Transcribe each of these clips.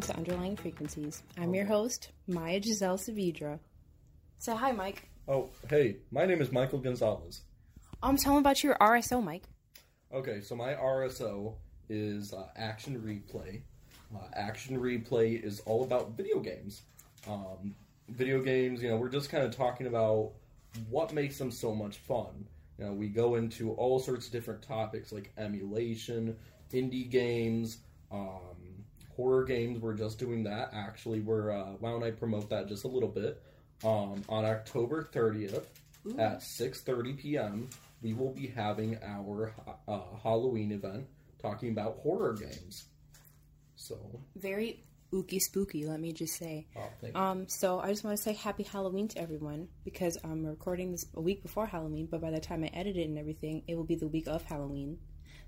welcome to Underlying Frequencies. I'm your host, Maya Giselle Saavedra. Say hi, Mike. Oh, hey, my name is Michael Gonzalez. Um, tell me about your RSO, Mike. Okay, so my RSO is uh, Action Replay. Uh, Action Replay is all about video games. Um, video games, you know, we're just kind of talking about what makes them so much fun. You know, we go into all sorts of different topics like emulation, indie games, um, horror games. We're just doing that. Actually, we're uh, why don't I promote that just a little bit? Um, on October 30th at 6:30 p.m., we will be having our uh, Halloween event talking about horror games. So, Very ooky spooky, let me just say. oh. Um, so I just want to say happy Halloween to everyone because I'm recording this a week before Halloween, but by the time I edit it and everything, it will be the week of Halloween.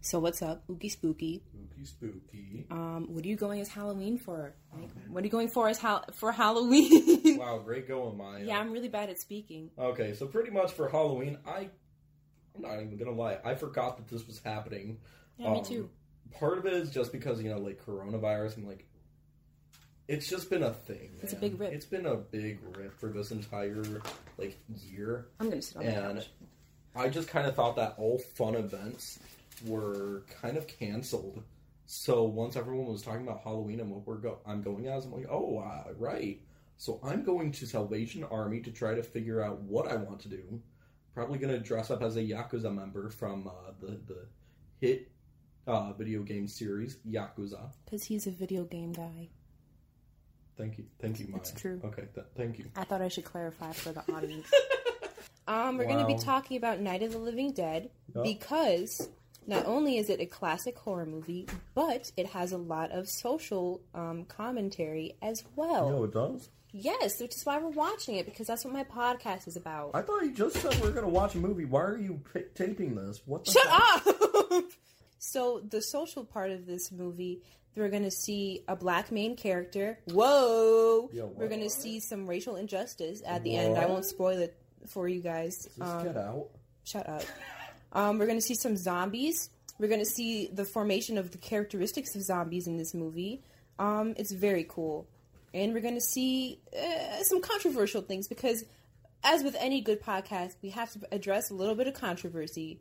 So what's up, ooky spooky? spooky, spooky. Um, what are you going as Halloween for? Mike? What are you going for as hal- for Halloween? Wow, great going, Maya. yeah, I'm really bad at speaking. Okay, so pretty much for Halloween, I I'm not even gonna lie, I forgot that this was happening. Yeah, me Um, too. Part of it is just because you know, like coronavirus and like, it's just been a thing. It's a big rip. It's been a big rip for this entire like year, I'm gonna sit on the and. I just kind of thought that all fun events were kind of canceled. So once everyone was talking about Halloween and what we're go, I'm going as, I'm like, oh, uh, right. So I'm going to Salvation Army to try to figure out what I want to do. Probably going to dress up as a Yakuza member from uh, the the hit uh, video game series Yakuza. Because he's a video game guy. Thank you, thank you, Maya. It's true. Okay, th- thank you. I thought I should clarify for the audience. um, we're going to be talking about Night of the Living Dead Yup. because not only is it a classic horror movie, but it has a lot of social um, commentary as well. No, it does. Yes, which is why we're watching it because that's what my podcast is about. I thought you just said we are going to watch a movie. Why are you p- taping this? What? The Shut heck? up! so the social part of this movie, we're gonna see a black main character. Whoa! Yo, we're gonna see some racial injustice at the end. I won't spoil it for you guys. Um, get out? shut up. Um, we're gonna see some zombies. We're gonna see the formation of the characteristics of zombies in this movie. Um, it's very cool, and we're gonna see uh, some controversial things because, as with any good podcast, we have to address a little bit of controversy.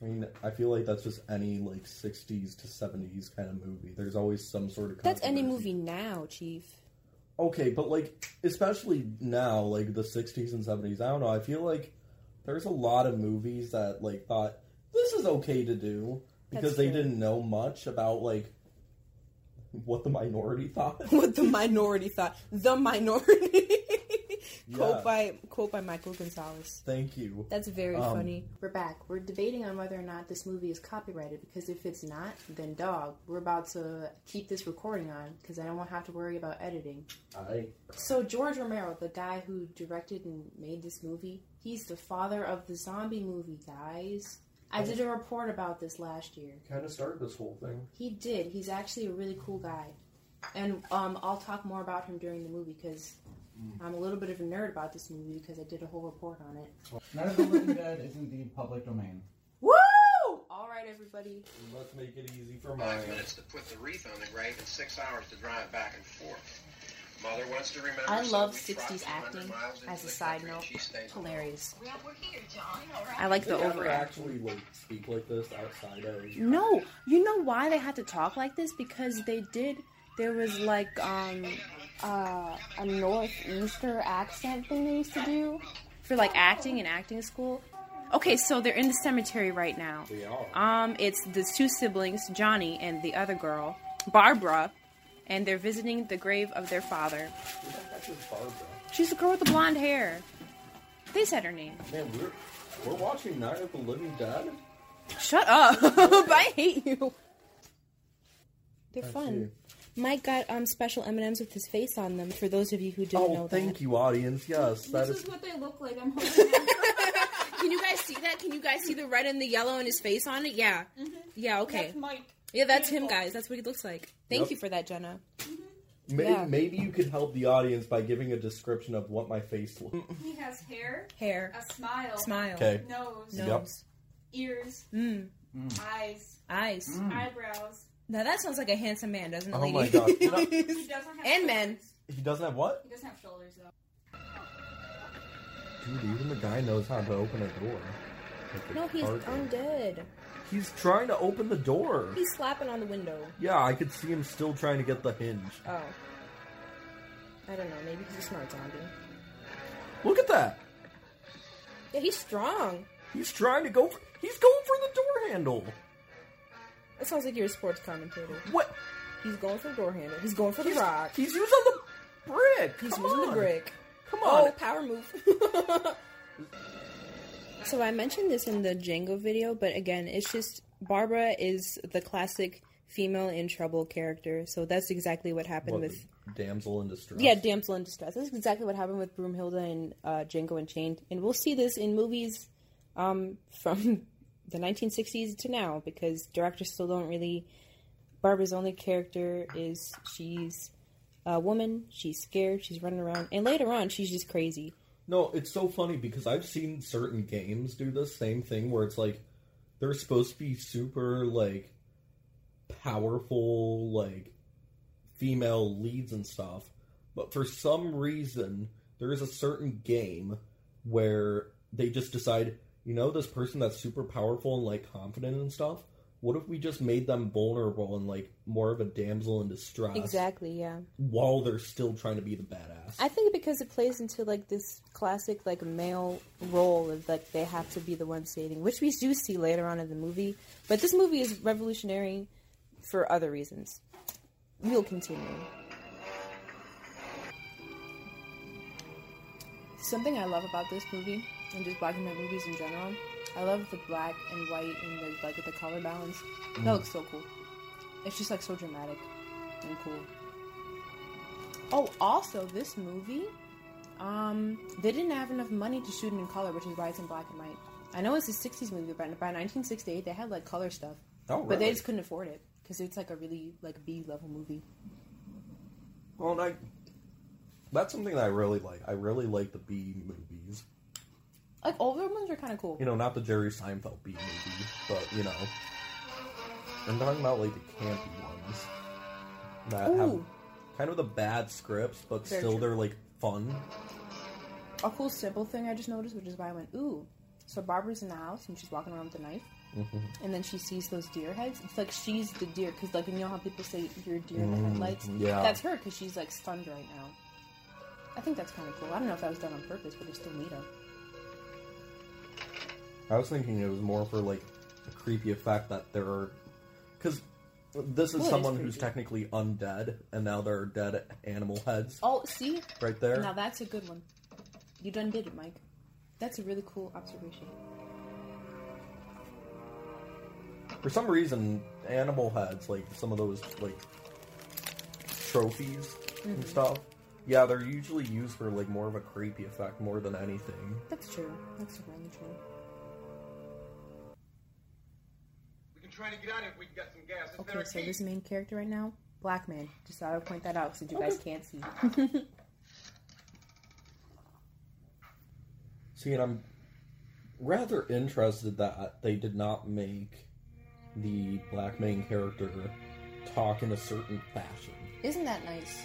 I mean, I feel like that's just any like '60s to '70s kind of movie. There's always some sort of That's any movie now, Chief. Okay, but like especially now, like the '60s and '70s. I don't know. I feel like there's a lot of movies that like thought this is okay to do because That's they true. didn't know much about like what the minority thought. What the minority thought. The minority. Yeah. quote by quote by Michael Gonzalez. Thank you. That's very Um, funny. We're back. We're debating on whether or not this movie is copyrighted because if it's not, then dog, we're about to keep this recording on because I don't want to have to worry about editing. I So George Romero, the guy who directed and made this movie, he's the father of the zombie movie, guys. I did a report about this last year. kind of started this whole thing. He did. He's actually a really cool guy, and um, I'll talk more about him during the movie because I'm a little bit of a nerd about this movie because I did a whole report on it. Night of the Living Dead is indeed public domain. Woo! All right, everybody. Let's make it easy for Maya. Five minutes to put the wreath on the grave and six hours to drive back and forth. I so love we trot 60s acting. As a side note, she stays alone. hilarious. Well, we're here, John. All right. I like the they ever actually like speak like this outside of? No, you know why they had to talk like this? Because they did. There was like um uh, a northeaster accent thing they used to do for like acting in acting school. Okay, so they're in the cemetery right now. We are. Um, it's the two siblings, Johnny and the other girl, Barbara, and they're visiting the grave of their father. Who the heck is Barbara? She's the girl with the blonde hair. They said her name. Man, we're we're watching Night of the Living Dead. Shut up! I hate you. They're I fun. Mike got um special M and M's with his face on them. For those of you who didn't know. Oh, know thank that. you, audience. Yes, that This is. is what they look like. I'm holding them. Can you guys see that? Can you guys see the red and the yellow and his face on it? Yeah. Yeah. Okay. That's Mike. Yeah, that's him, guys. That's what he looks like. Thank Yep. you for that, Jenna. May- Yeah. Maybe you could help the audience by giving a description of what my face looks. He has hair, Hair, a smile, smile, Okay. nose, Yep. nose, ears, mm, eyes, eyes, Mm. eyebrows, Now that sounds like a handsome man, doesn't it, Oh lady? my God. You He doesn't have And men. shoulders. He doesn't have what? He doesn't have shoulders though. Dude, even the guy knows how to open a door. Like no, he's car door. undead. He's trying to open the door. He's slapping on the window. Yeah, I could see him still trying to get the hinge. Oh. I don't know. Maybe he's a smart zombie. Look at that. Yeah, he's strong. He's trying to go. For, he's going for the door handle. That sounds like you're a sports commentator. What? He's going for the door handle. He's going for the He's, rock. he's using the brick. He's Come using on. the brick. Come on. Oh, power move. so I mentioned this in the Django video, but again, it's just Barbara is the classic female in trouble character. So that's exactly what happened What, with damsel in distress. yeah, damsel in distress. That's exactly what happened with Broomhilda and uh, Django Unchained, and we'll see this in movies um, from the 1960s to now because directors still don't really. Barbara's only character is she's a woman. She's scared. She's running around, and later on, she's just crazy. No, it's so funny because I've seen certain games do the same thing where it's like they're supposed to be super like powerful like female leads and stuff, but for some reason there is a certain game where they just decide, you know, this person that's super powerful and like confident and stuff. What if we just made them vulnerable and like more of a damsel in distress Exactly. Yeah. while they're still trying to be the badass? I think because it plays into like this classic like male role of like they have to be the one saving, which we do see later on in the movie. But this movie is revolutionary for other reasons. We'll continue. Something I love about this movie and just black and white movies in general, I love the black and white and the like the color balance. That looks so cool. It's just like so dramatic and cool. Oh, also this movie, um, they didn't have enough money to shoot it in color, which is why it's in black and white. I know it's a '60s movie, but by 1968 they had like color stuff, Oh, but they just couldn't afford it because it's like a really like B level movie. Well, I, that's something that I really like. I really like the B movies. Like older ones are kind of cool. You know, not the Jerry Seinfeld B movie, but you know, I'm talking about like the campy ones that have kind of the bad scripts, but Very still true. they're like fun. A cool simple thing I just noticed, which is why I went ooh. So Barbara's in the house and she's walking around with a knife, mm-hmm. and then she sees those deer heads. It's like she's the deer because like you know how people say you're deer in the mm-hmm. headlights. yeah. that's her because she's like stunned right now. I think that's kind of cool. I don't know if that was done on purpose, but it's still neat. I was thinking it was more for like a creepy effect that there are, because this is Well, it is someone who's creepy. technically undead, and now there are dead animal heads Oh, see, right there. now that's a good one. You done did it, Mike. That's a really cool observation. For some reason, animal heads, like some of those like trophies Mm-hmm. and stuff, yeah, they're usually used for like more of a creepy effect more than anything. That's true. That's really true. We can try to get out if we can get some gas. It's Okay, so this main character right now, black man. Just thought I'd point that out since you guys can't see. See, and I'm rather interested that they did not make the black main character talk in a certain fashion. Isn't that nice?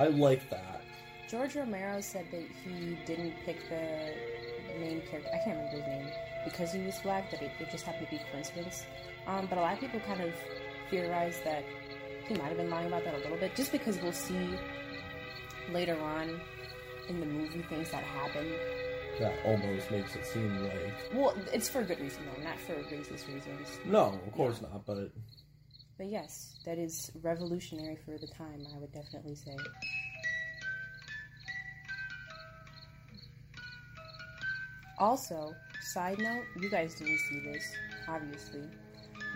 I like that. George Romero said that he didn't pick the main character. I can't remember his name because he was black. That it, it just happened to be coincidence. Um, but a lot of people kind of theorize that he might have been lying about that a little bit, just because we'll see later on in the movie things that happen. That almost makes it seem like Well, it's for a good reason though, not for racist reasons. no, of course not. But But yes, that is revolutionary for the time. I would definitely say. Also, side note, you guys didn't see this, obviously.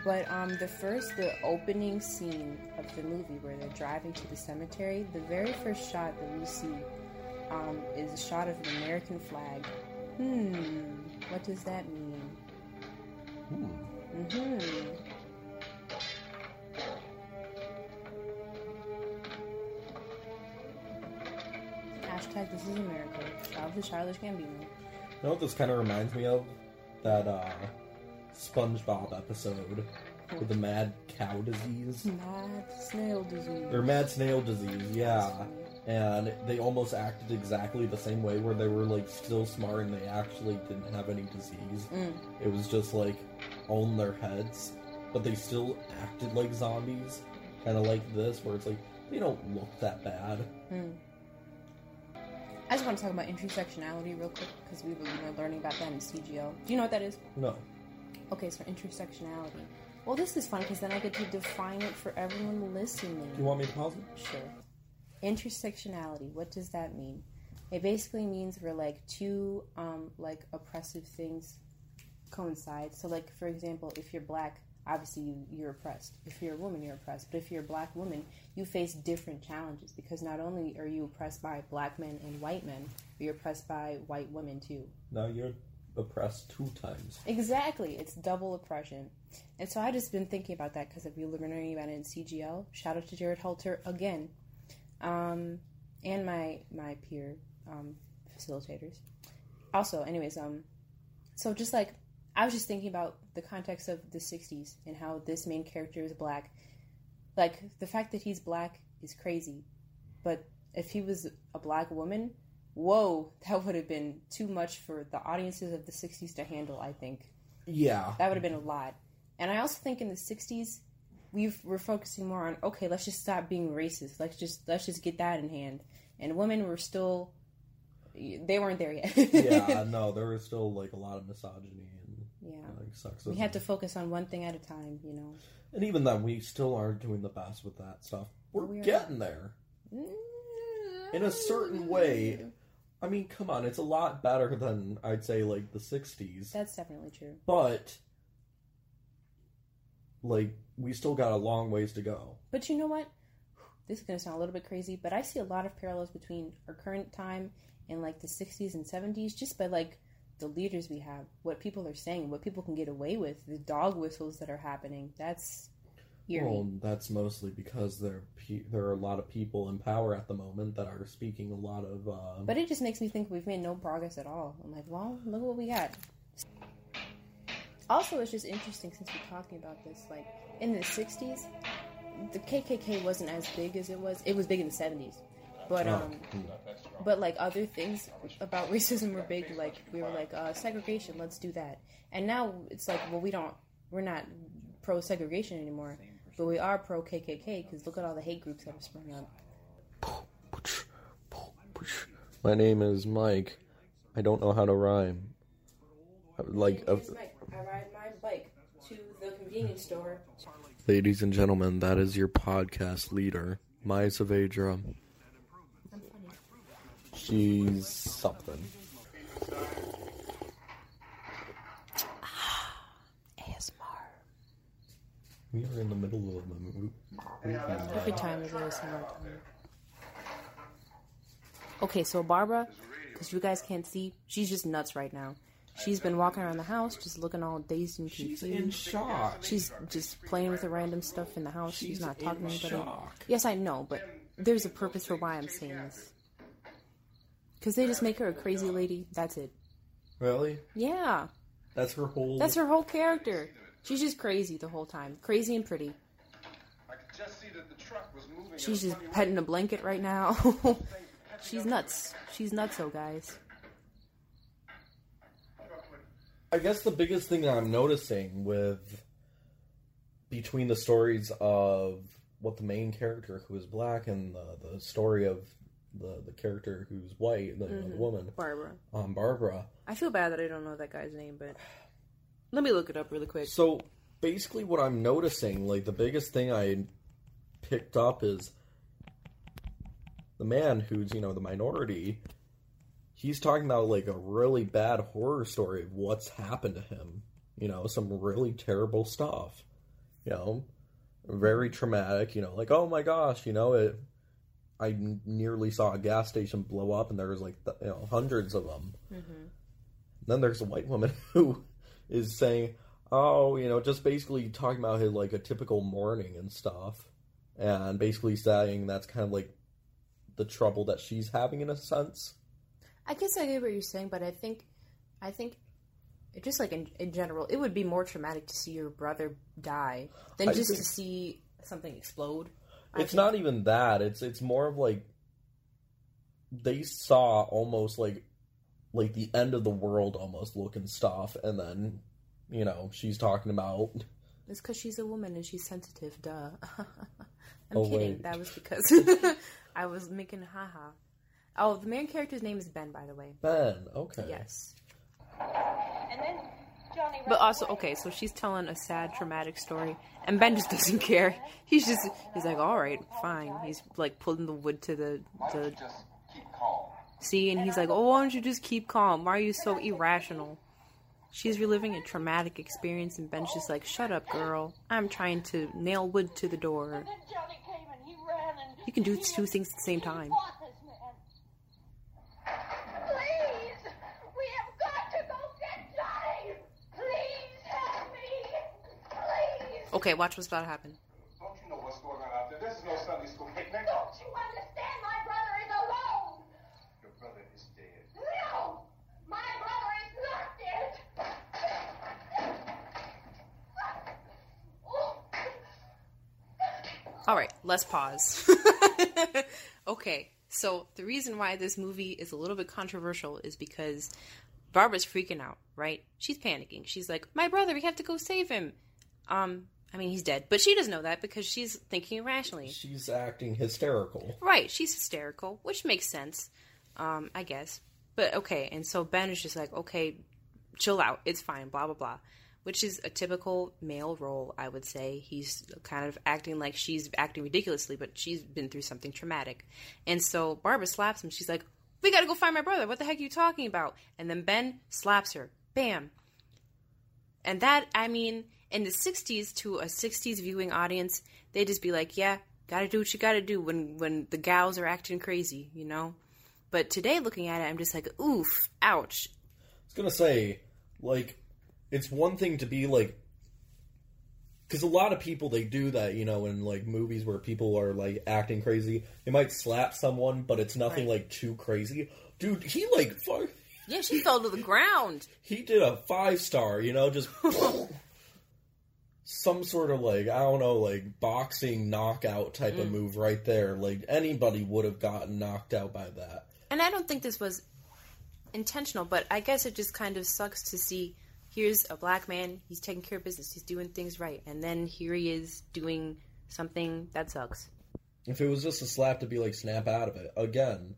But um, the first, the opening scene of the movie where they're driving to the cemetery, the very first shot that we see um, is a shot of an American flag. Hmm, what does that mean? hmm, Mm-hmm. Hashtag this is America. Out to Childish Gambino. you know what this kind of reminds me of? That uh, SpongeBob episode with the mad cow disease Mad snail disease. or mad snail disease. Yeah, and they almost acted exactly the same way, where they were like still smart and they actually didn't have any disease. Mm. It was just like on their heads, but they still acted like zombies, kind of like this, where it's like they don't look that bad. Mm. I just want to talk about intersectionality real quick because we were you know, learning about that in CGL. Do you know what that is? No, Okay, so intersectionality. Well, this is fun because then I get to define it for everyone listening. do you want me to pause it? Sure. Intersectionality. What does that mean? It basically means where like two um like oppressive things coincide. So like for example, if you're black, obviously you, you're oppressed. If you're a woman, you're oppressed. But if you're a black woman, you face different challenges because not only are you oppressed by black men and white men, but you're oppressed by white women too. Now you're oppressed two times. Exactly, it's double oppression. And so I just been thinking about that because we were learning about it in CGL. Shout out to Jared Halter again, um, and my my peer um, facilitators. Also, anyways, um, so just like I was just thinking about the context of the '60s and how this main character is black. Like the fact that he's black is crazy, but if he was a black woman, whoa, that would have been too much for the audiences of the 60s to handle, I think. Yeah, That would have been a lot. And I also think in the 60s, we we're focusing more on, okay, let's just stop being racist. Let's just let's just get that in hand. And women were still they weren't there yet. yeah, no, there was still like a lot of misogyny and yeah. like sexism. We had to focus on one thing at a time, you know. and even then, we still aren't doing the best with that stuff. We're We are getting there mm-hmm. in a certain way. I mean, come on, it's a lot better than I'd say like the '60s, That's definitely true. but like we still got a long ways to go. But you know what? This is going to sound a little bit crazy, but I see a lot of parallels between our current time and like the 60s and 70s just by like the leaders we have, what people are saying, what people can get away with, the dog whistles that are happening. That's Well, that's mostly because there pe- there are a lot of people in power at the moment that are speaking a lot of. Uh, But it just makes me think we've made no progress at all. I'm like, well, look what we got. Also, it's just interesting since we're talking about this. Like in the '60s, the KKK wasn't as big as it was. It was big in the '70s, but oh, um, but like other things about racism were big. Like we were like uh, segregation, let's do that. And now it's like, well, we don't, we're not pro segregation anymore, but we are pro KKK because look at all the hate groups that have sprung up. My name is Mike. I don't know how to rhyme. Like, uh, I ride my bike to the convenience store. ladies and gentlemen, that is your podcast leader, Maya Saavedra. I'm funny. She's something. We are in the middle of the movie. Every time is ASMR time. Okay, so Barbara, because you guys can't see, she's just nuts right now. She's been walking around the house, just looking all dazed and confused. She's in shock. She's just playing with the random stuff in the house. She's, She's not talking to anybody. shock. Yes, I know, but there's a purpose for why I'm saying this. Because they just make her a crazy lady. That's it. Really? Yeah, That's her whole. that's her whole character. She's just crazy the whole time. Crazy and pretty. I could just see that the truck was moving. She's just petting a blanket right now. She's nuts. She's nutso, guys. I guess the biggest thing that I'm noticing with between the stories of what the main character who is black and the, the story of the, the character who's white, the, the woman, Barbara. um, Barbara. I feel bad that I don't know that guy's name, but let me look it up really quick. So basically, what I'm noticing, like the biggest thing I picked up is the man who's you know the minority. He's talking about like a really bad horror story of what's happened to him. You know, some really terrible stuff. You know, very traumatic. You know, like oh my gosh, you know it. I nearly saw a gas station blow up, and there was like you know hundreds of them. Mm-hmm. Then there's a white woman who is saying, "Oh, you know, just basically talking about his like a typical morning and stuff, and basically saying that's kind of like the trouble that she's having in a sense." I guess I get what you're saying, but I think, I think just like in, in general, it would be more traumatic to see your brother die than I just think- to see something explode. It's not even that. It's it's more of like they saw almost like like the end of the world almost looking stuff, and then you know she's talking about It's because she's a woman and she's sensitive. Duh. I'm Oh, kidding. wait. That was because I was making haha. Oh, the main character's name is Ben, by the way. Ben. Okay. Yes. And then Johnny But also, okay, so she's telling a sad, traumatic story, and Ben just doesn't care. He's just, he's like, all right, fine. He's like pulling the wood to the, the Just keep calm. sea, and he's like, oh, why don't you just keep calm? Why are you so irrational? She's reliving a traumatic experience, and Ben's just like, shut up, girl. I'm trying to nail wood to the door. Then Johnny came and he ran and You can do two things at the same time. fought this man. Please, we have got to go get Johnny. Please help me. Please. Okay, watch what's about to happen. Don't you know what's going on out there? This is no Sunday school picnic. Don't you understand? My brother is alone. Your brother is dead. No, my brother is not dead. All right, let's pause. okay, so the reason why this movie is a little bit controversial is because Barbara's freaking out, right? She's panicking. She's like, "My brother, we have to go save him." Um, I mean, he's dead, but she doesn't know that because she's thinking irrationally. She's acting hysterical. Right, she's hysterical, which makes sense, um, I guess. But okay, and so Ben is just like, okay, chill out, it's fine, blah blah blah, which is a typical male role, I would say. He's kind of acting like she's acting ridiculously, but she's been through something traumatic, and so Barbara slaps him. She's like, "We gotta go find my brother. What the heck are you talking about?" And then Ben slaps her. Bam. And that, I mean, in the 60s, to a 60s viewing audience, they'd just be like, yeah, gotta do what you gotta do when, when the gals are acting crazy, you know? But today, looking at it, I'm just like, oof, ouch. I was gonna say, like, it's one thing to be like, because a lot of people they do that, you know, in like movies where people are like acting crazy. They might slap someone, but it's nothing Right. like too crazy. Dude, he like fu- Yeah, she fell to the ground. he did a five star, you know, just some sort of like I don't know, like boxing knockout type of mm. move right there. Like anybody would have gotten knocked out by that. And I don't think this was intentional, but I guess it just kind of sucks to see here's a black man, he's taking care of business, he's doing things right, and then here he is doing something that sucks. If it was just a slap to be like snap out of it again,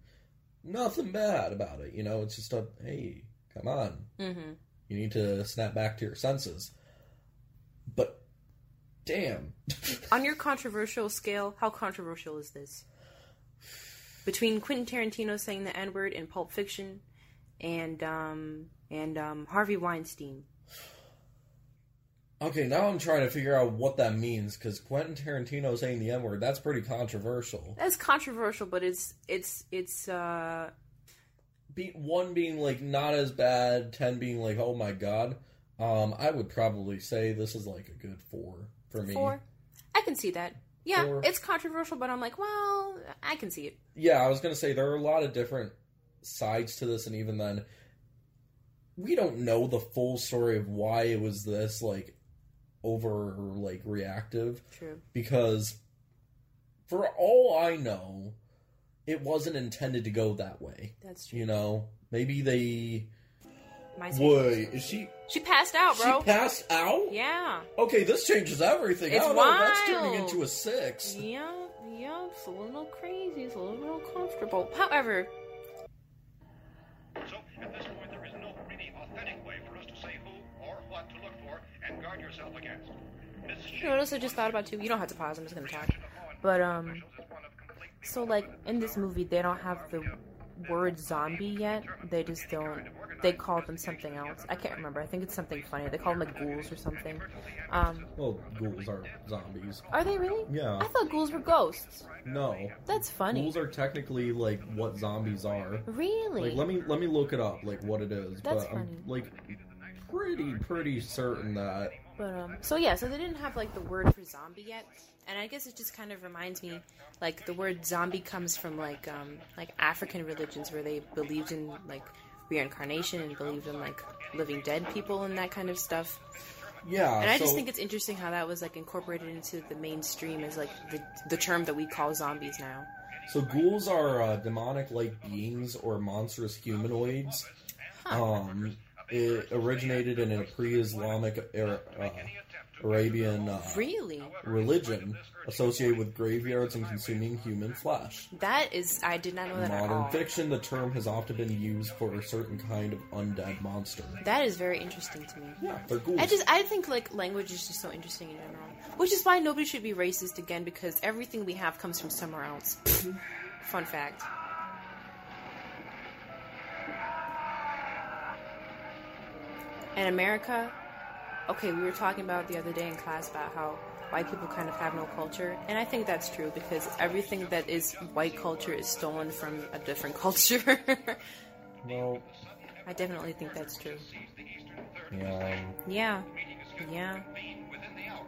nothing bad about it. You know, it's just a hey, come on, Mm-hmm. you need to snap back to your senses. But damn, On your controversial scale, how controversial is this? Between Quentin Tarantino saying the N word in Pulp Fiction and um and um Harvey Weinstein. okay, now I'm trying to figure out what that means because Quentin Tarantino saying the N word that's pretty controversial. That's controversial, but it's it's it's uh Be one being like not as bad, ten being like oh my god. Um, I would probably say this is like a good four for me. four. I can see that. Yeah, Four. it's controversial, but I'm like, well, I can see it. yeah, I was gonna say there are a lot of different sides to this, and even then, we don't know the full story of why it was this like over like reactive True. because for all I know, it wasn't intended to go that way. That's true. You know, maybe they. My Wait, is she? She passed out, bro. She passed out. yeah. Okay, this changes everything. It's I don't know. That's turning into a six. Yeah, yeah, it's a little crazy. It's a little uncomfortable. However, So, at this point, you know what I just thought about too? You don't have to pause. I'm just gonna talk. But um, so like in this movie, they don't have the word zombie yet. They just don't. They call them something else. I can't remember. I think it's something funny. They call them like ghouls or something. Um, Well, ghouls are zombies. are they really? Yeah. I thought ghouls were ghosts. No. That's funny. Ghouls are technically like what zombies are. Really? Like let me let me look it up, like what it is. That's but I'm funny. like pretty pretty certain that But um, so yeah, so they didn't have like the word for zombie yet, and I guess it just kind of reminds me, like the word zombie comes from like um like African religions where they believed in like reincarnation and believed in like living dead people and that kind of stuff. Yeah, And I just think it's interesting how that was like incorporated into the mainstream as like the the term that we call zombies now. So ghouls are uh, demonic-like beings or monstrous humanoids. Um, it originated in a pre-Islamic era, uh, Arabian uh, Really? religion associated with graveyards and consuming human flesh. That is, I did not know that at Modern fiction, the term has often been used for a certain kind of undead monster. That is very interesting to me. Yeah, they're ghouls. I just I think like language is just so interesting in general, which is why nobody should be racist again because everything we have comes from somewhere else. Fun fact. In America, okay, we were talking about the other day in class about how white people kind of have no culture, and I think that's true because everything that is white culture is stolen from a different culture. well, I definitely think that's true. yeah, Yeah, yeah.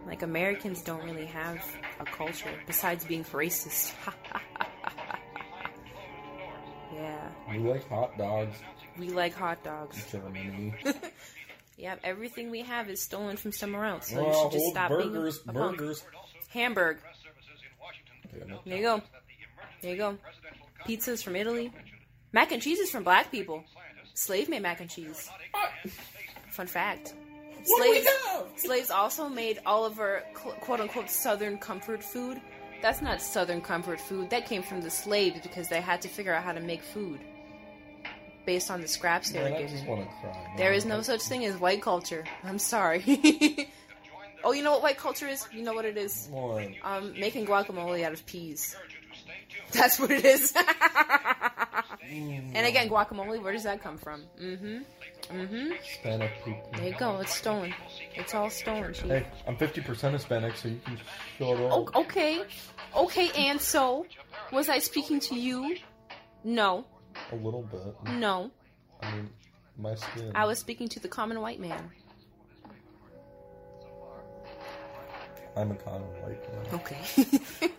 Like Americans don't really have a culture besides being racist. yeah, we like hot dogs, we like hot dogs. Germany. Yep, everything we have is stolen from somewhere else. So you well, should just stop burgers, being a punk. burgers. Hamburg. There you go. There you go. Pizza's from Italy. Mac and cheese is from black people. Slave made mac and cheese. Fun fact. What do we Slaves, slaves also made all of our quote unquote southern comfort food. That's not southern comfort food. That came from the slaves because they had to figure out how to make food based on the scraps they Man, were I given. just want to cry. There is no such thing as white culture. I'm sorry. oh, you know what white culture is? You know what it is? What? Um, making guacamole out of peas. That's what it is. and again, guacamole, where does that come from? Mm-hmm. Mm-hmm. Hispanic people. There you go. It's stolen. It's all stolen, chief. Hey, I'm 50% Hispanic, so you can shut up. Oh, okay. Okay, and so, was I speaking to you? No. A little bit. No. I mean, my skin. I was speaking to the common white man. I'm a common white man. Okay.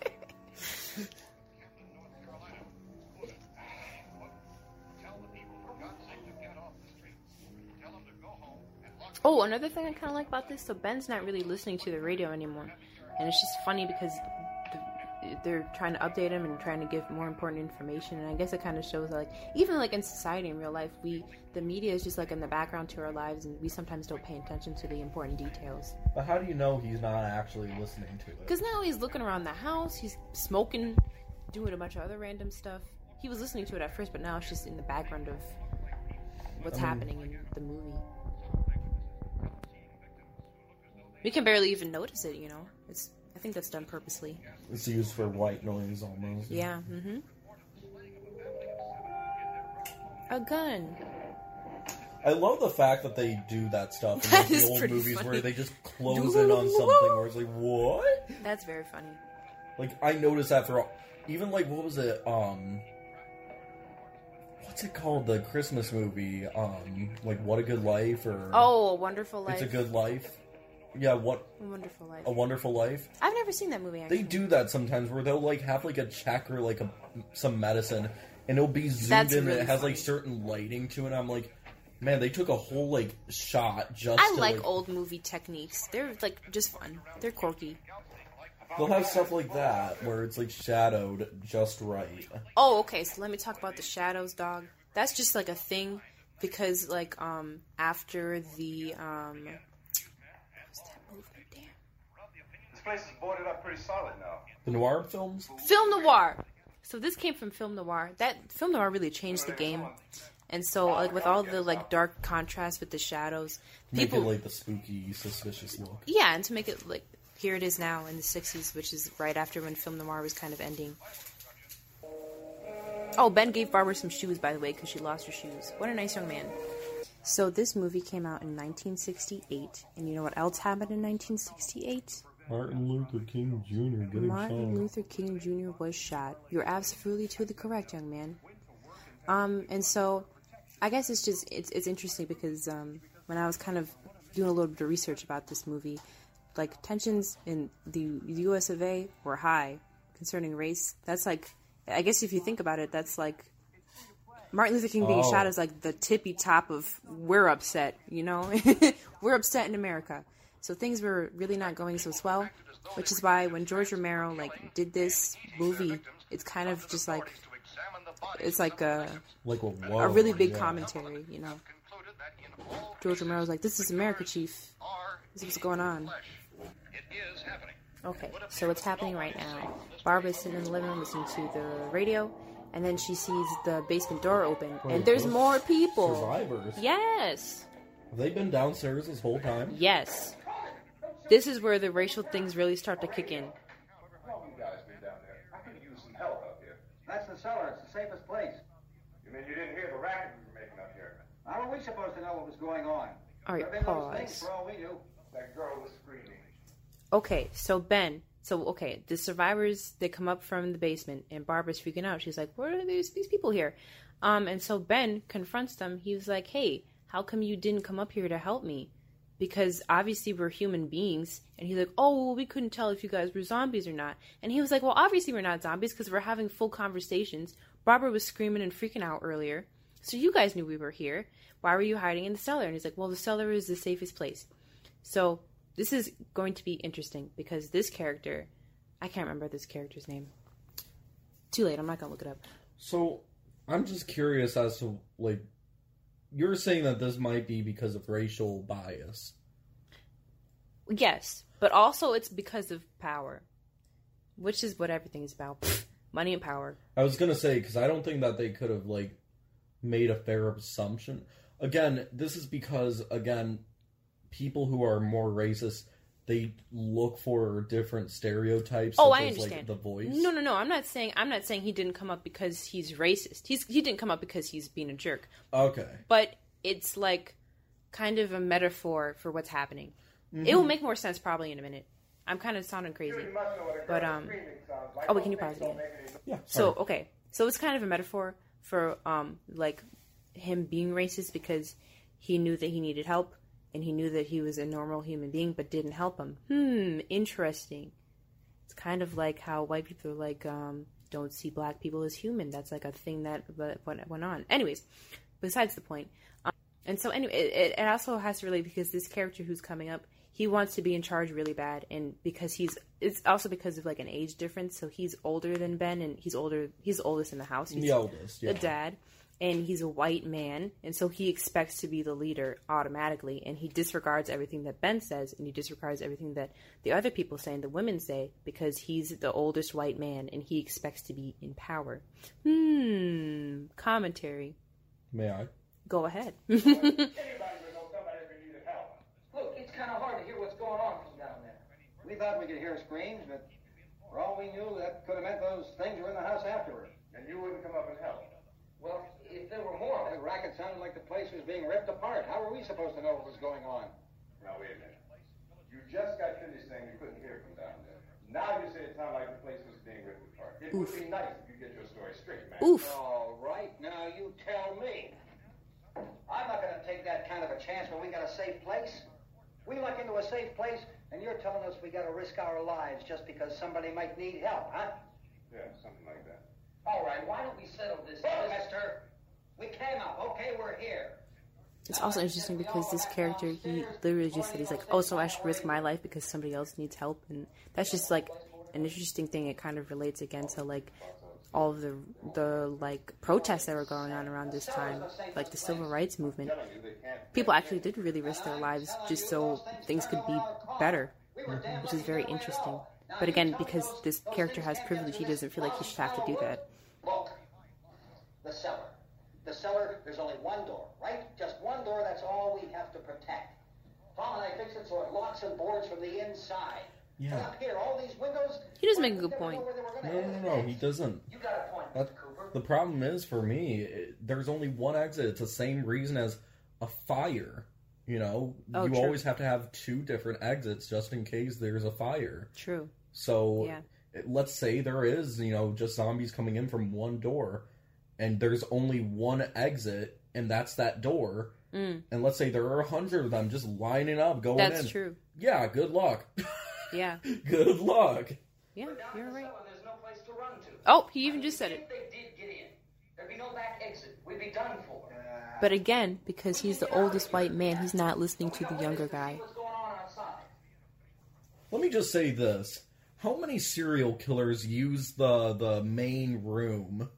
oh, another thing I kind of like about this, so Ben's not really listening to the radio anymore, and it's just funny because they're trying to update him and trying to give more important information, and I guess it kind of shows like even like in society in real life, we the media is just like in the background to our lives, and we sometimes don't pay attention to the important details. But how do you know he's not actually listening to it? Because now he's looking around the house, he's smoking, doing a bunch of other random stuff. He was listening to it at first, but now it's just in the background of what's I mean- happening in the movie. We can barely even notice it, you know. It's I think that's done purposely. It's used for white noise almost. Yeah. Mm-hmm. A gun. I love the fact that they do that stuff in like, the old movies funny. where they just close in on something where it's like, what? That's very funny. Like I noticed that for even like what was it? Um, what's it called? The Christmas movie? Um, like What a Good Life or Oh, a Wonderful Life. It's a Good Life. Yeah, what A Wonderful Life. a Wonderful Life. I've never seen that movie. Actually. They do that sometimes where they'll like have like a check or like a some medicine, and it'll be zoomed That's in. really and it has funny. like certain lighting to it. I'm like, man, they took a whole like shot just. I to, like old movie techniques. They're like just fun. They're quirky. They'll have stuff like that where it's like shadowed just right. Oh, okay. So let me talk about the shadows, dog. That's just like a thing because, like, um, after the um, what's that movie? Damn, This place is boarded up pretty solid now. The noir films. film noir. So this came from film noir. That film noir really changed the game. And so, like, with all the like dark contrast with the shadows, Make people, it like the spooky, suspicious look. yeah, and to make it like here it is now in the '60s, which is right after when film noir was kind of ending. Oh, Ben gave Barbara some shoes, by the way, because she lost her shoes. What a nice young man. So this movie came out in 1968, and you know what else happened in 1968? Martin Luther King Jr. getting Martin shot. Luther King Jr. was shot. You're absolutely to the correct, young man. Um, and so I guess it's just it's it's interesting because um, when I was kind of doing a little bit of research about this movie, like tensions in the, the U.S. of A. were high concerning race. That's like I guess if you think about it, that's like Martin Luther King being Oh. shot is like the tippy top of we're upset, you know? we're upset in America. So things were really not going so swell, which is why when George Romero like did this movie, it's kind of just like it's like a Like a, whoa, a really big yeah. commentary, you know. George Romero's like, "This is America, Chief. This is what's going on." It is happening. Okay, so what's happening right now? Barbara's sitting in the living room listening to the radio, and then she sees the basement door open, Wait, and there's more people. Survivors. Yes, Have they been downstairs this whole time? yes. This is where the racial things really start to kick in. How long you guys been down there? I could use some help up here. That's the cellar. It's the safest place. You mean you didn't hear the racket we were making up here? How are we supposed to know what was going on? All right, Could have been those things pause. for all we knew. That girl was screaming. Okay, so Ben, so okay, the survivors they come up from the basement, and Barbara's freaking out. She's like, "What are these these people here?" Um, and so Ben confronts them. He was like, "Hey, how come you didn't come up here to help me?" Because obviously we're human beings. And he's like, "Oh, well, we couldn't tell if you guys were zombies or not." And he was like, "Well, obviously we're not zombies because we're having full conversations. Barbara was screaming and freaking out earlier, so you guys knew we were here. Why were you hiding in the cellar?" And he's like, "Well, the cellar is the safest place." So this is going to be interesting because this character, I can't remember this character's name. Too late. I'm not gonna look it up. So I'm just curious as to like you're saying that this might be because of racial bias. Yes, but also it's because of power, which is what everything is about: money and power. I was gonna say because I don't think that they could have like made a fair assumption. Again, this is because again, people who are more racist they look for different stereotypes. Oh, I as, like, understand. the voice. No, no, no. I'm not saying I'm not saying he didn't come up because he's racist. He's he didn't come up because he's being a jerk. Okay. But it's like kind of a metaphor for what's happening. It will make more sense probably in a minute. I'm kind of sounding crazy. You must know what a But, um, screaming sounds like. oh, wait, can you pause things again? don't Yeah. So okay, so it's kind of a metaphor for um like him being racist because he knew that he needed help and he knew that he was a normal human being but didn't help him. Hmm, interesting. It's kind of like how white people are like um don't see black people as human. That's like a thing that went on. Anyways, besides the point. Um, and so anyway, it, it also has to relate because this character who's coming up, he wants to be in charge really bad, and because he's it's also because of like an age difference. So he's older than Ben, and he's older. He's the oldest in the house. He's the oldest, Yeah. the dad, and he's a white man, and so he expects to be the leader automatically, and he disregards everything that Ben says, and he disregards everything that the other people say and the women say because he's the oldest white man, and he expects to be in power. Hmm. Commentary. May I? Go ahead. Anybody would know somebody who needed help. Look, it's kind of hard to hear what's going on from down there. We thought we could hear screams, but for all we knew, that could have meant those things were in the house afterward. And you wouldn't come up and help. Well, if there were more. That racket sounded like the place was being ripped apart. How were we supposed to know what was going on? Now, wait a minute. You just got finished saying you couldn't hear from down there. Now you say it sounded like the place was being ripped apart. It would be nice if you get your story straight, man. Oof. All right, now you tell me. I'm not going to take that kind of a chance when we got a safe place. We luck into a safe place, and you're telling us we got to risk our lives just because somebody might need help, huh? Yeah, something like that. All right, why don't we settle this? Look, mister, we came up. Okay, we're here. It's also interesting because this character, he literally just said, he's like, oh, so I should risk my life because somebody else needs help. And that's just like an interesting thing. It kind of relates again to like all the, the like protests that were going on around this time, like the civil rights movement. People actually did really risk their lives just so things could be better, which is very interesting. But again, because this character has privilege, he doesn't feel like he should have to do that. Look, the cellar. The cellar, there's only one door, right? Just one door, that's all we have to protect. Tom and I fixed it so it locks and boards from the inside. Yeah. And up here, all these windows. He does make a good point. where they were gonna No, no, no. He doesn't. You got a point, That, Cooper. the problem is for me, it, there's only one exit. It's the same reason as a fire. You know, Oh, you true. always have to have two different exits just in case there's a fire. True. So Yeah. it- let's say there is, you know, just zombies coming in from one door, and there's only one exit, and that's that door. Mm, And let's say there are a hundred of them just lining up, going that's in. true. Yeah, good luck. Yeah. good luck. Yeah, you're right. no to to. Oh, he even just said it. If they did get in, There'd be no back exit. We'd be done for. But again, because he's the oldest white man, he's not listening to the younger guy. What's going on outside? Let me just say this: How many serial killers use the the main room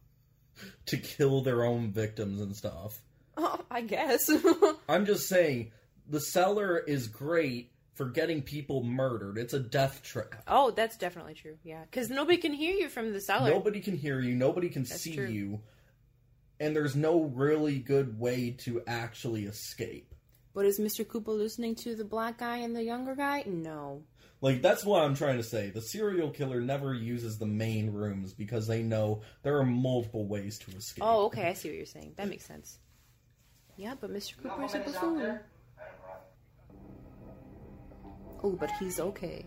to kill their own victims and stuff? Oh, I guess. I'm just saying, the cellar is great for getting people murdered. It's a death trap. oh, that's definitely true. Yeah, because nobody can hear you from the cellar. Nobody can hear you. Nobody can That's see true. you. And there's no really good way to actually escape. But is Mr. Cooper listening to the black guy and the younger guy? No. Like that's what I'm trying to say. The serial killer never uses the main rooms because they know there are multiple ways to escape. Oh, okay, I see what you're saying. That makes sense. Yeah, but Mr. Cooper is a Gentlemen, is out buffoon. Oh, but he's okay.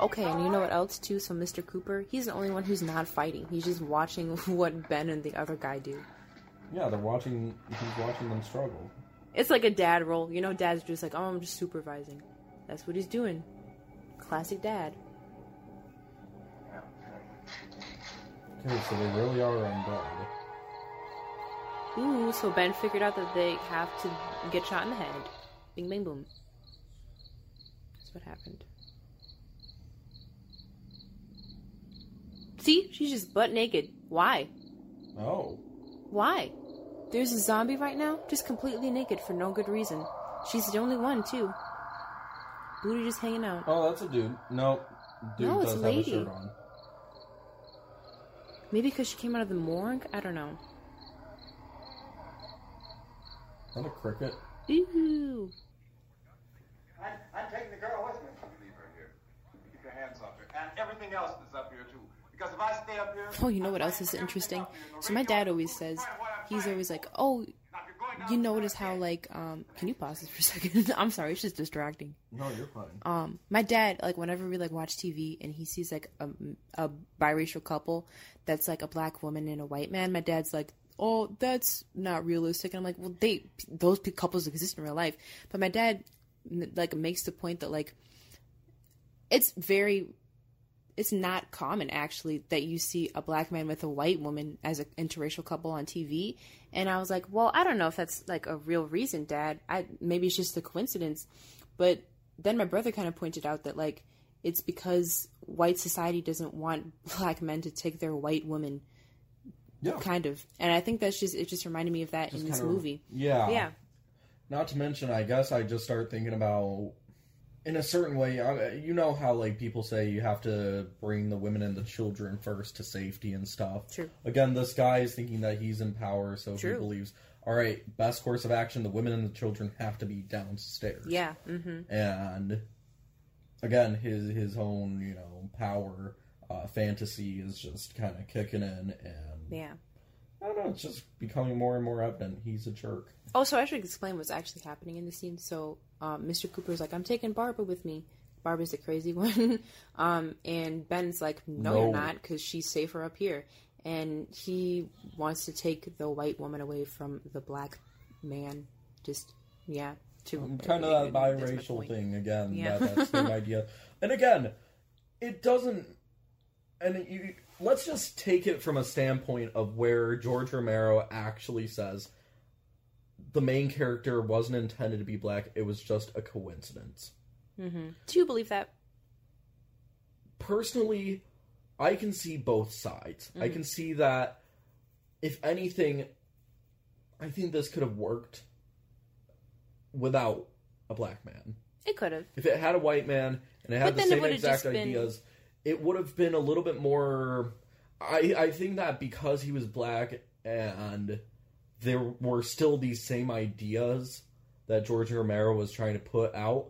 Okay, and you know what else too? So Mr. Cooper, he's the only one who's not fighting. He's just watching what Ben and the other guy do. Yeah, they're watching. He's watching them struggle. It's like a dad role. You know, dad's just like, oh, I'm just supervising. That's what he's doing. Classic dad. Okay, so they really are undead. Ooh, so Ben figured out that they have to get shot in the head. Bing, bang, boom. That's what happened. See, she's just butt naked. Why? Oh, Why? There's a zombie right now, just completely naked for no good reason. She's the only one, too. Booty just hanging out. oh, that's a dude. No, dude No, it's does a have a lady. shirt on. Maybe because she came out of the morgue? I don't know. Is that a cricket? Ooh. I'm, I'm taking the girl with me. Leave her here. Keep your hands up here. And everything else is up here, too. Because if I stay up here. Oh, you know what else is interesting? So my dad always says, he's always like, oh, you notice how like, um, can you pause this for a second? I'm sorry, it's just distracting. No, you're fine. Um, my dad, like, whenever we like watch TV and he sees like a, a biracial couple that's like a black woman and a white man, my dad's like, oh, that's not realistic. And I'm like, well, they those couples exist in real life, but my dad like makes the point that like it's very it's not common actually that you see a black man with a white woman as an interracial couple on TV. And I was like, well, I don't know if that's like a real reason, Dad. I maybe it's just a coincidence. But then my brother kind of pointed out that like it's because white society doesn't want black men to take their white women, Yeah. kind of. And I think that's just it. Just reminded me of that Just in this of- movie. Yeah. Yeah. Not to mention, I guess I just start thinking about, in a certain way, I, you know how like people say you have to bring the women and the children first to safety and stuff. True. Again, this guy is thinking that he's in power, so he believes, all right, best course of action: the women and the children have to be downstairs. Yeah. Mm-hmm. And again, his his own you know power uh, fantasy is just kind of kicking in, and Yeah. I don't know, it's just becoming more and more evident he's a jerk. Oh, so I should explain what's actually happening in the scene. So, um, Mr. Cooper's like, I'm taking Barbara with me. Barbara's the crazy one. um, and Ben's like, no, No. you're not, because she's safer up here. And he wants to take the white woman away from the black man. Just, yeah. To kind of that biracial thing again. Yeah. That, that same idea. And again, it doesn't. And you, let's just take it from a standpoint of where George Romero actually says the main character wasn't intended to be black; it was just a coincidence. Mm-hmm. Do you believe that? Personally, I can see both sides. I Mhm. can see that, if anything, I think this could have worked without a black man. It could have. If it had a white man and it had But the same exact been- ideas, it would have been a little bit more. I I think that because he was black and there were still these same ideas that George Romero was trying to put out,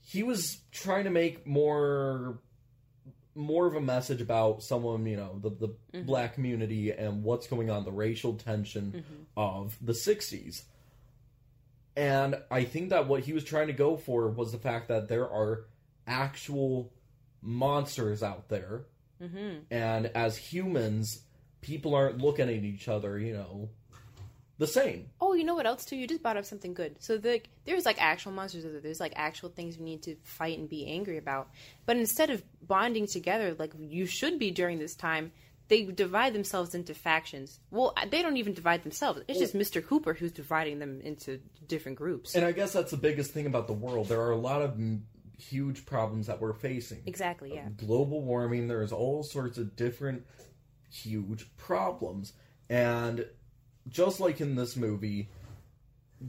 he was trying to make more more of a message about someone you know the the Mhm. black community and what's going on the racial tension Mhm. of the 60s and I think that what he was trying to go for was the fact that there are actual monsters out there. Mm-hmm. And as humans, people aren't looking at each other, you know, the same. Oh, you know what else too? You just brought up something good. So the, there's like actual monsters. There's like actual things we need to fight and be angry about. But instead of bonding together like you should be during this time, they divide themselves into factions. Well, they don't even divide themselves. It's just Mr. Cooper who's dividing them into different groups. And I guess that's the biggest thing about the world. There are a lot of m- huge problems that we're facing. Exactly, yeah. Global warming, there's all sorts of different huge problems. And just like in this movie,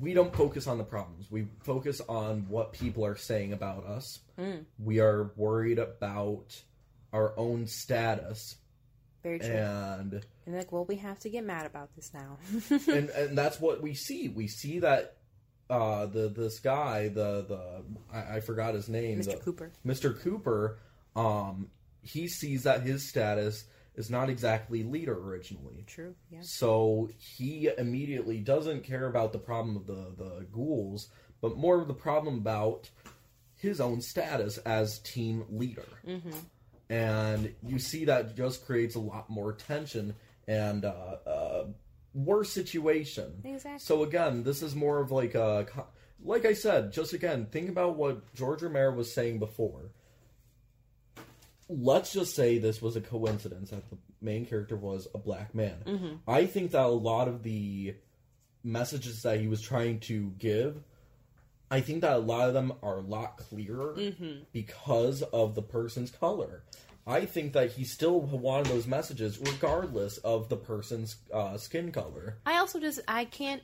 we don't focus on the problems. We focus on what people are saying about us. Mm. We are worried about our own status. Very true. And And like, well, we have to get mad about this now. and and that's what we see. We see that uh the this guy, the the I, I forgot his name, Mr. the- Cooper. Mr. Cooper, um, he sees that his status is not exactly leader originally. True, yeah. So he immediately doesn't care about the problem of the the ghouls, but more of the problem about his own status as team leader Mm-hmm. and you see that just creates a lot more tension and uh, uh, worse situation. Exactly. So again, this is more of like a, like I said, just again, think about what George Romero was saying before. Let's just say this was a coincidence that the main character was a black man. Mhm. I think that a lot of the messages that he was trying to give, I think that a lot of them are a lot clearer Mhm. because of the person's color. I think that he still wanted those messages regardless of the person's uh, skin color. I also just I can't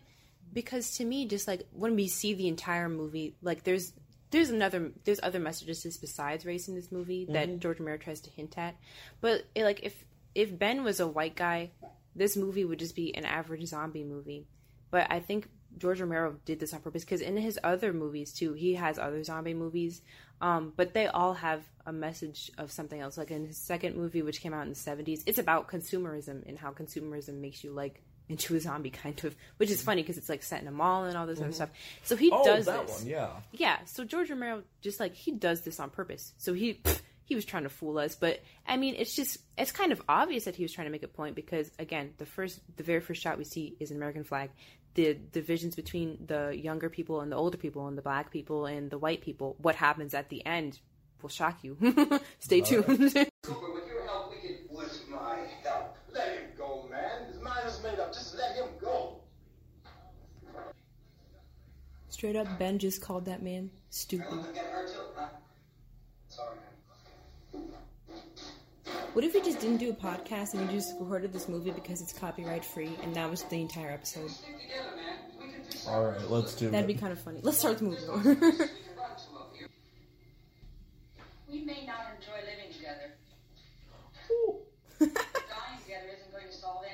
because to me just like when we see the entire movie like there's there's another there's other messages besides race in this movie that Mhm. George Romero tries to hint at. But it, like if if Ben was a white guy this movie would just be an average zombie movie. But I think George Romero did this on purpose because in his other movies too he has other zombie movies. Um, but they all have a message of something else. Like in his second movie which came out in the 70s it's about consumerism and how consumerism makes you like into a zombie kind of which is funny because it's like set in a mall and all this other Mhm. stuff. So he oh, does that this. one, yeah. yeah so george romero just like he does this on purpose. So he pff, he was trying to fool us but i mean it's just it's kind of obvious that he was trying to make a point because again the first the very first shot we see is an american flag. The divisions between the younger people and the older people and the black people and the white people what happens at the end will shock you. Stay tuned Cooper, with your help, we can. With my help? Let him go, man. His mind is made up. Just let him go. Straight up ben just called that man stupid Get her too, huh? Sorry, man. What if we just didn't do a podcast and we just recorded this movie because it's copyright free and that was the entire episode? All right, let's do That'd it. be kind of funny. Let's start the movie. We may not enjoy living together. Dying together isn't going to solve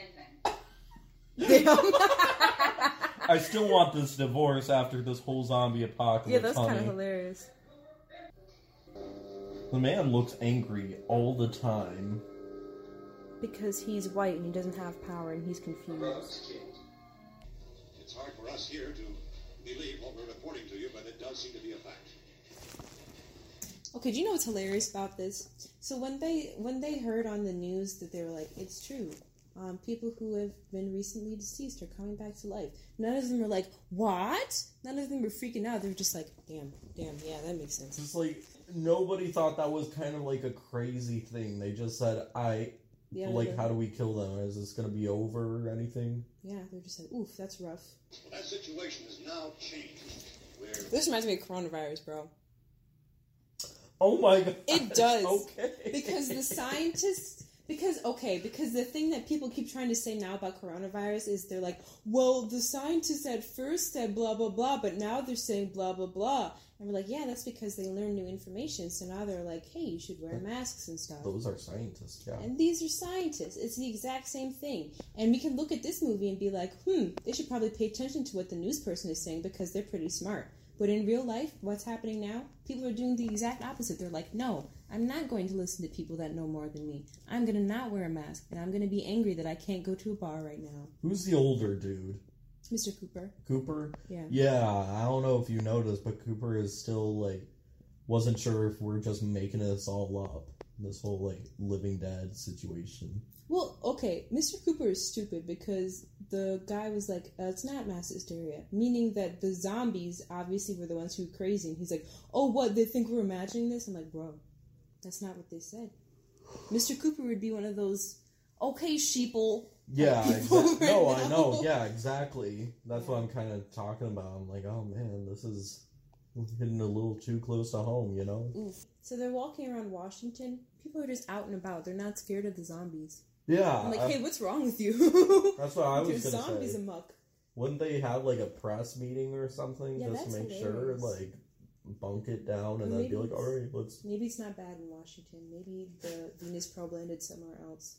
anything. I still want this divorce after this whole zombie apocalypse. yeah, that's honey. kind of hilarious. The man looks angry all the time. Because he's white and he doesn't have power and he's confused. It's hard for us here to believe what we're reporting to you, but it does seem to be a fact. Okay, do you know what's hilarious about this? So when they when they heard on the news that they were like, it's true, um, people who have been recently deceased are coming back to life. None of them are like, what? None of them were freaking out. They were just like, damn, damn, yeah, that makes sense. It's like nobody thought that was kind of like a crazy thing. They just said, "I Yeah, like, how do we kill them? Is this gonna be over or anything?" Yeah, they're just like, oof, that's rough. That situation has now changed. Where This reminds me of coronavirus, bro. Oh my god! It does. Okay. Because the scientists because okay, because the thing that people keep trying to say now about coronavirus is they're like, well, the scientists at first said blah blah blah, but now they're saying blah blah blah. And we're like, yeah, that's because they learn new information. So now they're like, hey, you should wear masks and stuff. Those are scientists, yeah. And these are scientists. It's the exact same thing. And we can look at this movie and be like, hmm, they should probably pay attention to what the news person is saying because they're pretty smart. But in real life, what's happening now? People are doing the exact opposite. They're like, no, I'm not going to listen to people that know more than me. I'm going to not wear a mask. And I'm going to be angry that I can't go to a bar right now. Who's the older dude? Mr. Cooper. Cooper? Yeah. Yeah, I don't know if you noticed, but Cooper is still like wasn't sure if we're just making this all up. This whole like living dead situation. Well, okay, Mr. Cooper is stupid because the guy was like, uh, it's not mass hysteria, meaning that the zombies obviously were the ones who were crazy. And he's like, oh, what? They think we're imagining this? I'm like, bro, that's not what they said. Mr. Cooper would be one of those Okay, sheeple. Yeah, exa- right no, I know. Yeah, exactly. That's what I'm kind of talking about. I'm like, oh man, this is hitting a little too close to home, you know? Oof. So they're walking around Washington. People are just out and about. They're not scared of the zombies. Yeah, I'm like, I- hey, what's wrong with you? that's what I was There's gonna zombies say. amok. Wouldn't they have like a press meeting or something Yeah, just to make sure, like, bunk it down and then be like, all right, let's. Maybe it's not bad in Washington. Maybe the Venus probe landed somewhere else.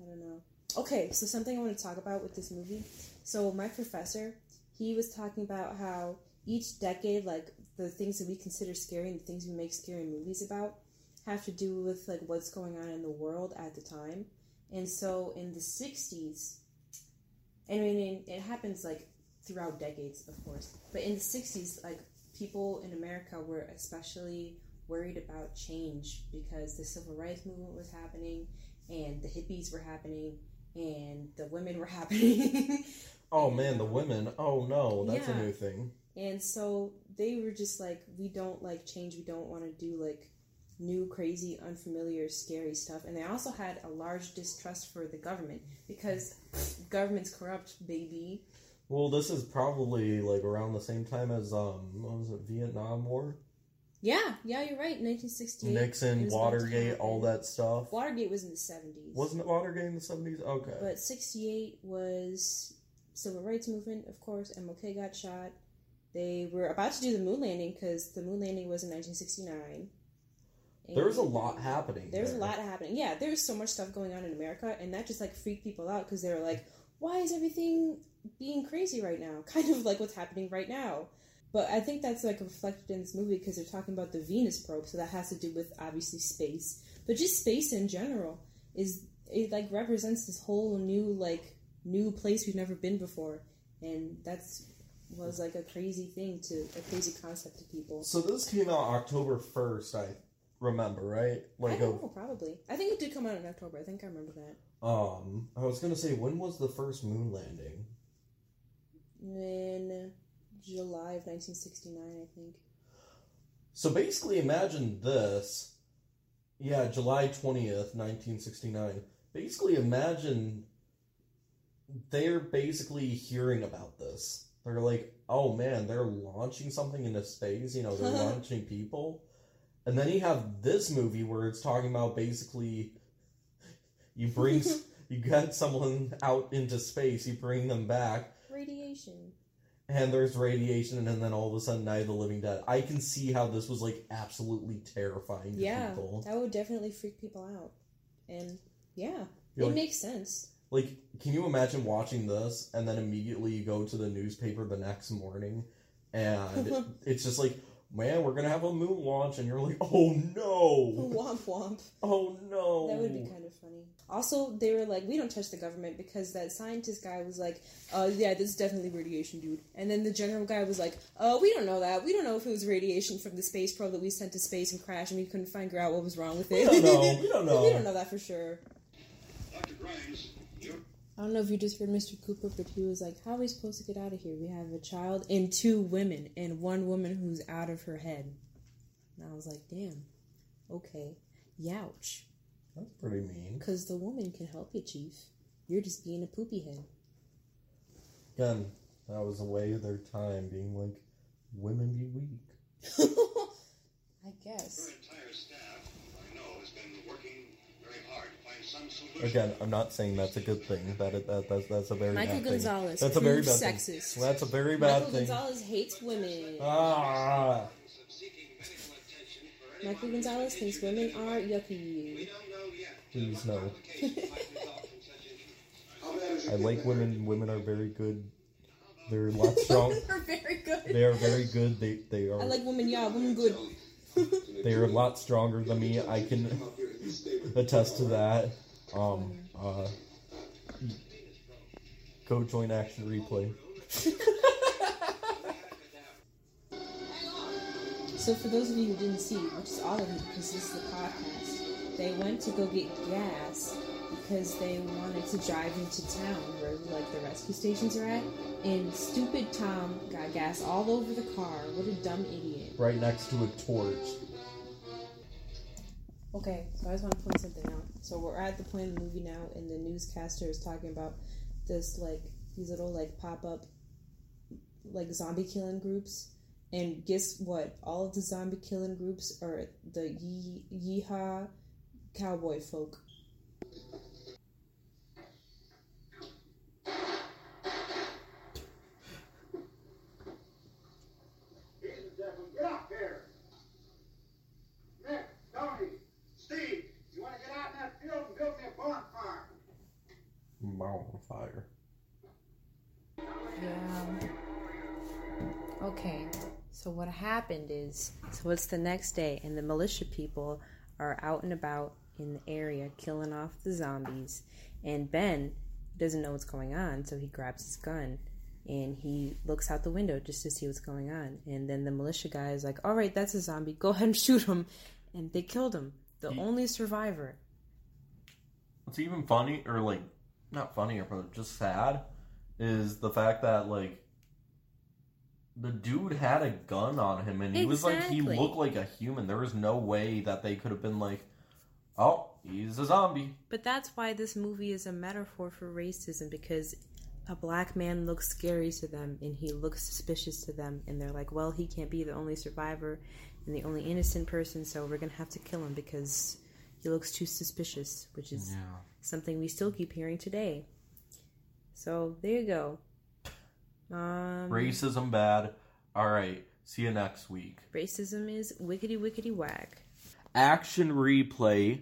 I don't know. Okay, so something I want to talk about with this movie. So my professor, he was talking about how each decade, like the things that we consider scary and the things we make scary movies about, have to do with like what's going on in the world at the time. And so in the '60s, I mean, it happens like throughout decades, of course, but in the '60s, like people in America were especially worried about change because the civil rights movement was happening and the hippies were happening and the women were happening. Oh man, the women. Oh no, that's Yeah. a new thing. and so they were just like, we don't like change. We don't want to do like new, crazy, unfamiliar, scary stuff. And they also had a large distrust for the government because government's corrupt, baby. Well, this is probably like around the same time as um, what was it, Vietnam War, Yeah, yeah, you're right. 1968. Nixon, it was about to Watergate, all that stuff. Watergate was in the 70s. Wasn't it Watergate in the seventies? Okay. But 68 was civil rights movement, of course. MLK got shot. They were about to do the moon landing because the moon landing was in 1969. there was a lot happening. There's a lot happening. Yeah, there's so much stuff going on in America, and that just like freaked people out because they were like, "Why is everything being crazy right now?" Kind of like what's happening right now. But I think that's like reflected in this movie because they're talking about the Venus probe, so that has to do with obviously space, but just space in general is it like represents this whole new like new place we've never been before, and that's was like a crazy thing to a crazy concept to people. So this came out October first, I remember, right? I Like don't a know, probably. I think it did come out in October. I think I remember that. um, I was gonna say when was the first moon landing? In July of 1969, I think. So basically, imagine this. Yeah, July 20th, 1969. Basically, imagine they're basically hearing about this. They're like, oh man, they're launching something into space, you know, they're launching people. And then you have this movie where it's talking about basically you bring, you get someone out into space, you bring them back, Radiation. and there's radiation, and then all of a sudden, Night of the Living Dead. I can see how this was like absolutely terrifying to Yeah, people. that would definitely freak people out. And yeah, You're it like- makes sense. Like, can you imagine watching this and then immediately you go to the newspaper the next morning, and it's just like, man, we're gonna have a moon launch, and you're like, oh no, womp womp. oh no. That would be kind of funny. Also, they were like, we don't touch the government because that scientist guy was like, uh, yeah, this is definitely radiation, dude. And then the general guy was like, uh, we don't know that. We don't know if it was radiation from the space probe that we sent to space and crashed and we couldn't figure out what was wrong with it. We don't know. We don't know. we don't know that for sure. Dr. Grimes, you're I don't know if you just heard Mr. Cooper, but he was like, How are we supposed to get out of here? We have a child and two women, and one woman who's out of her head. And I was like, Damn, okay, youch. That's pretty mean. Because the woman can help you, Chief. You're just being a poopy head. Again, that was a way of their time being like, women be weak. I guess. Again, I'm not saying that's a good thing. That, that that's that's a very Michael bad thing. Gonzalez, That's a very bad sexist. thing. That's a very bad Michael thing. Gonzalez hates women. Ah. Michael Gonzalez thinks women are yucky. Please no. I like women. Women are very good. They're a lot strong. They're very good. They are very good. They they are I like women, yeah, women good. they are a lot stronger than me. I can attest to that. Um. Uh. Go join Action Replay. So for those of you who didn't see, which is all of you because this is the podcast, they went to go get gas because they wanted to drive into town where like the rescue stations are at. And stupid Tom got gas all over the car. What a dumb idiot. Right next to a torch. Okay, so I just want to point something out. So we're at the point of the movie now, and the newscaster is talking about this like these little like pop up like zombie killing groups. And guess what? All of the zombie killing groups are the yee- yeehaw cowboy folk. Get up here. Nick, Tony, Steve, you want to get out in that field and build me a bonfire? Bonfire. Yeah. Okay. So what happened is, so it's the next day, and the militia people are out and about in the area killing off the zombies, and Ben doesn't know what's going on, so he grabs his gun and he looks out the window just to see what's going on, and then the militia guy is like, "All right, that's a zombie. Go ahead and shoot him," and they killed him, the only survivor. What's even funny, or like, not funnier, but just sad, is the fact that like the dude had a gun on him, and he was like, he looked like a human. There was no way that they could have been like, oh, he's a zombie. But that's why this movie is a metaphor for racism because a black man looks scary to them and he looks suspicious to them and they're like, well, he can't be the only survivor and the only innocent person, so we're gonna have to kill him because he looks too suspicious, which is something we still keep hearing today. So there you go. Um, Racism bad. All right. See you next week. racism is wickety wickety whack. Action replay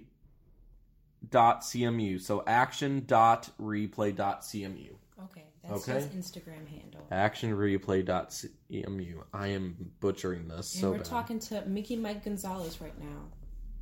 dot cmu. So action dot replay dot cmu. Okay, that's Okay. his Instagram handle. Action replay dot cmu. I am butchering this And so we're bad. talking to Mickey Mike Gonzalez right now.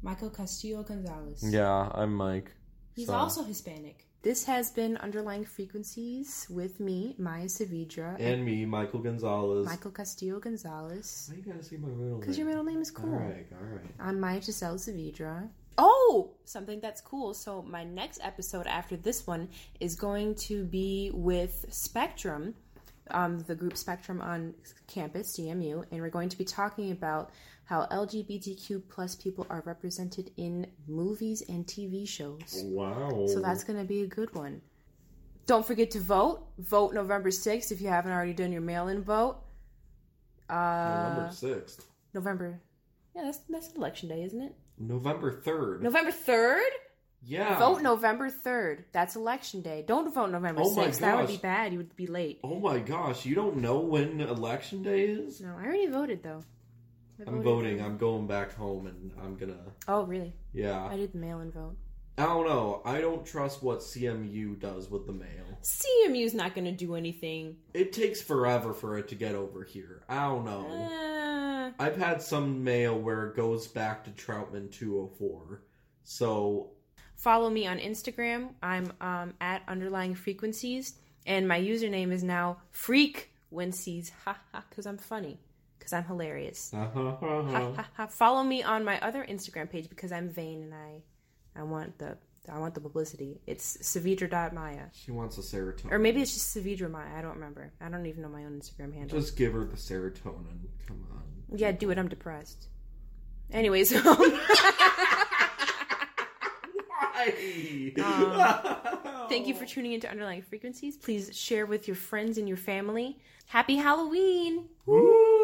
Michael Castillo Gonzalez. Yeah, I'm Mike. He's So- also Hispanic. This has been Underlying Frequencies with me, Maya Savidra, and me, Michael Gonzalez. Michael Castillo Gonzalez. Why you gotta say my middle name? Because your middle name is cool. All right, all right. I'm Maya Giselle Savidra. Oh, something that's cool. So my next episode after this one is going to be with Spectrum, um, the group Spectrum on campus, CMU, and we're going to be talking about how LGBTQ plus people are represented in movies and TV shows. Wow. So that's going to be a good one. Don't forget to vote. Vote November 6th if you haven't already done your mail-in vote. Uh, November sixth. November. Yeah, that's that's election day, isn't it? November third. November 3rd? Yeah. Vote November 3rd. That's election day. Don't vote November Oh my 6th. That would be bad. You would be late. Oh my gosh, you don't know when election day is? No, I already voted though. I I'm voting. I'm going back home and I'm gonna. Oh, really? Yeah. I did the mail-in vote. I don't know. I don't trust what CMU does with the mail. CMU's not going to do anything. It takes forever for it to get over here. I don't know. Uh, I've had some mail where it goes back to Troutman 204. So, follow me on Instagram. I'm um, at underlying frequencies, and my username is now freakwencies. Ha ha, because I'm funny, because I'm hilarious. uh huh. Ha, ha, ha. Follow me on my other Instagram page because I'm vain and I, I want the, I want the publicity. It's Savidra.maya. She wants a serotonin. Or maybe it's just Savidra Maya. I don't remember. I don't even know my own Instagram handle. Just give her the serotonin. Come on. Yeah, do it. I'm depressed. Anyways, um, thank you for tuning into Underlying Frequencies. Please share with your friends and your family. Happy Halloween! Woo!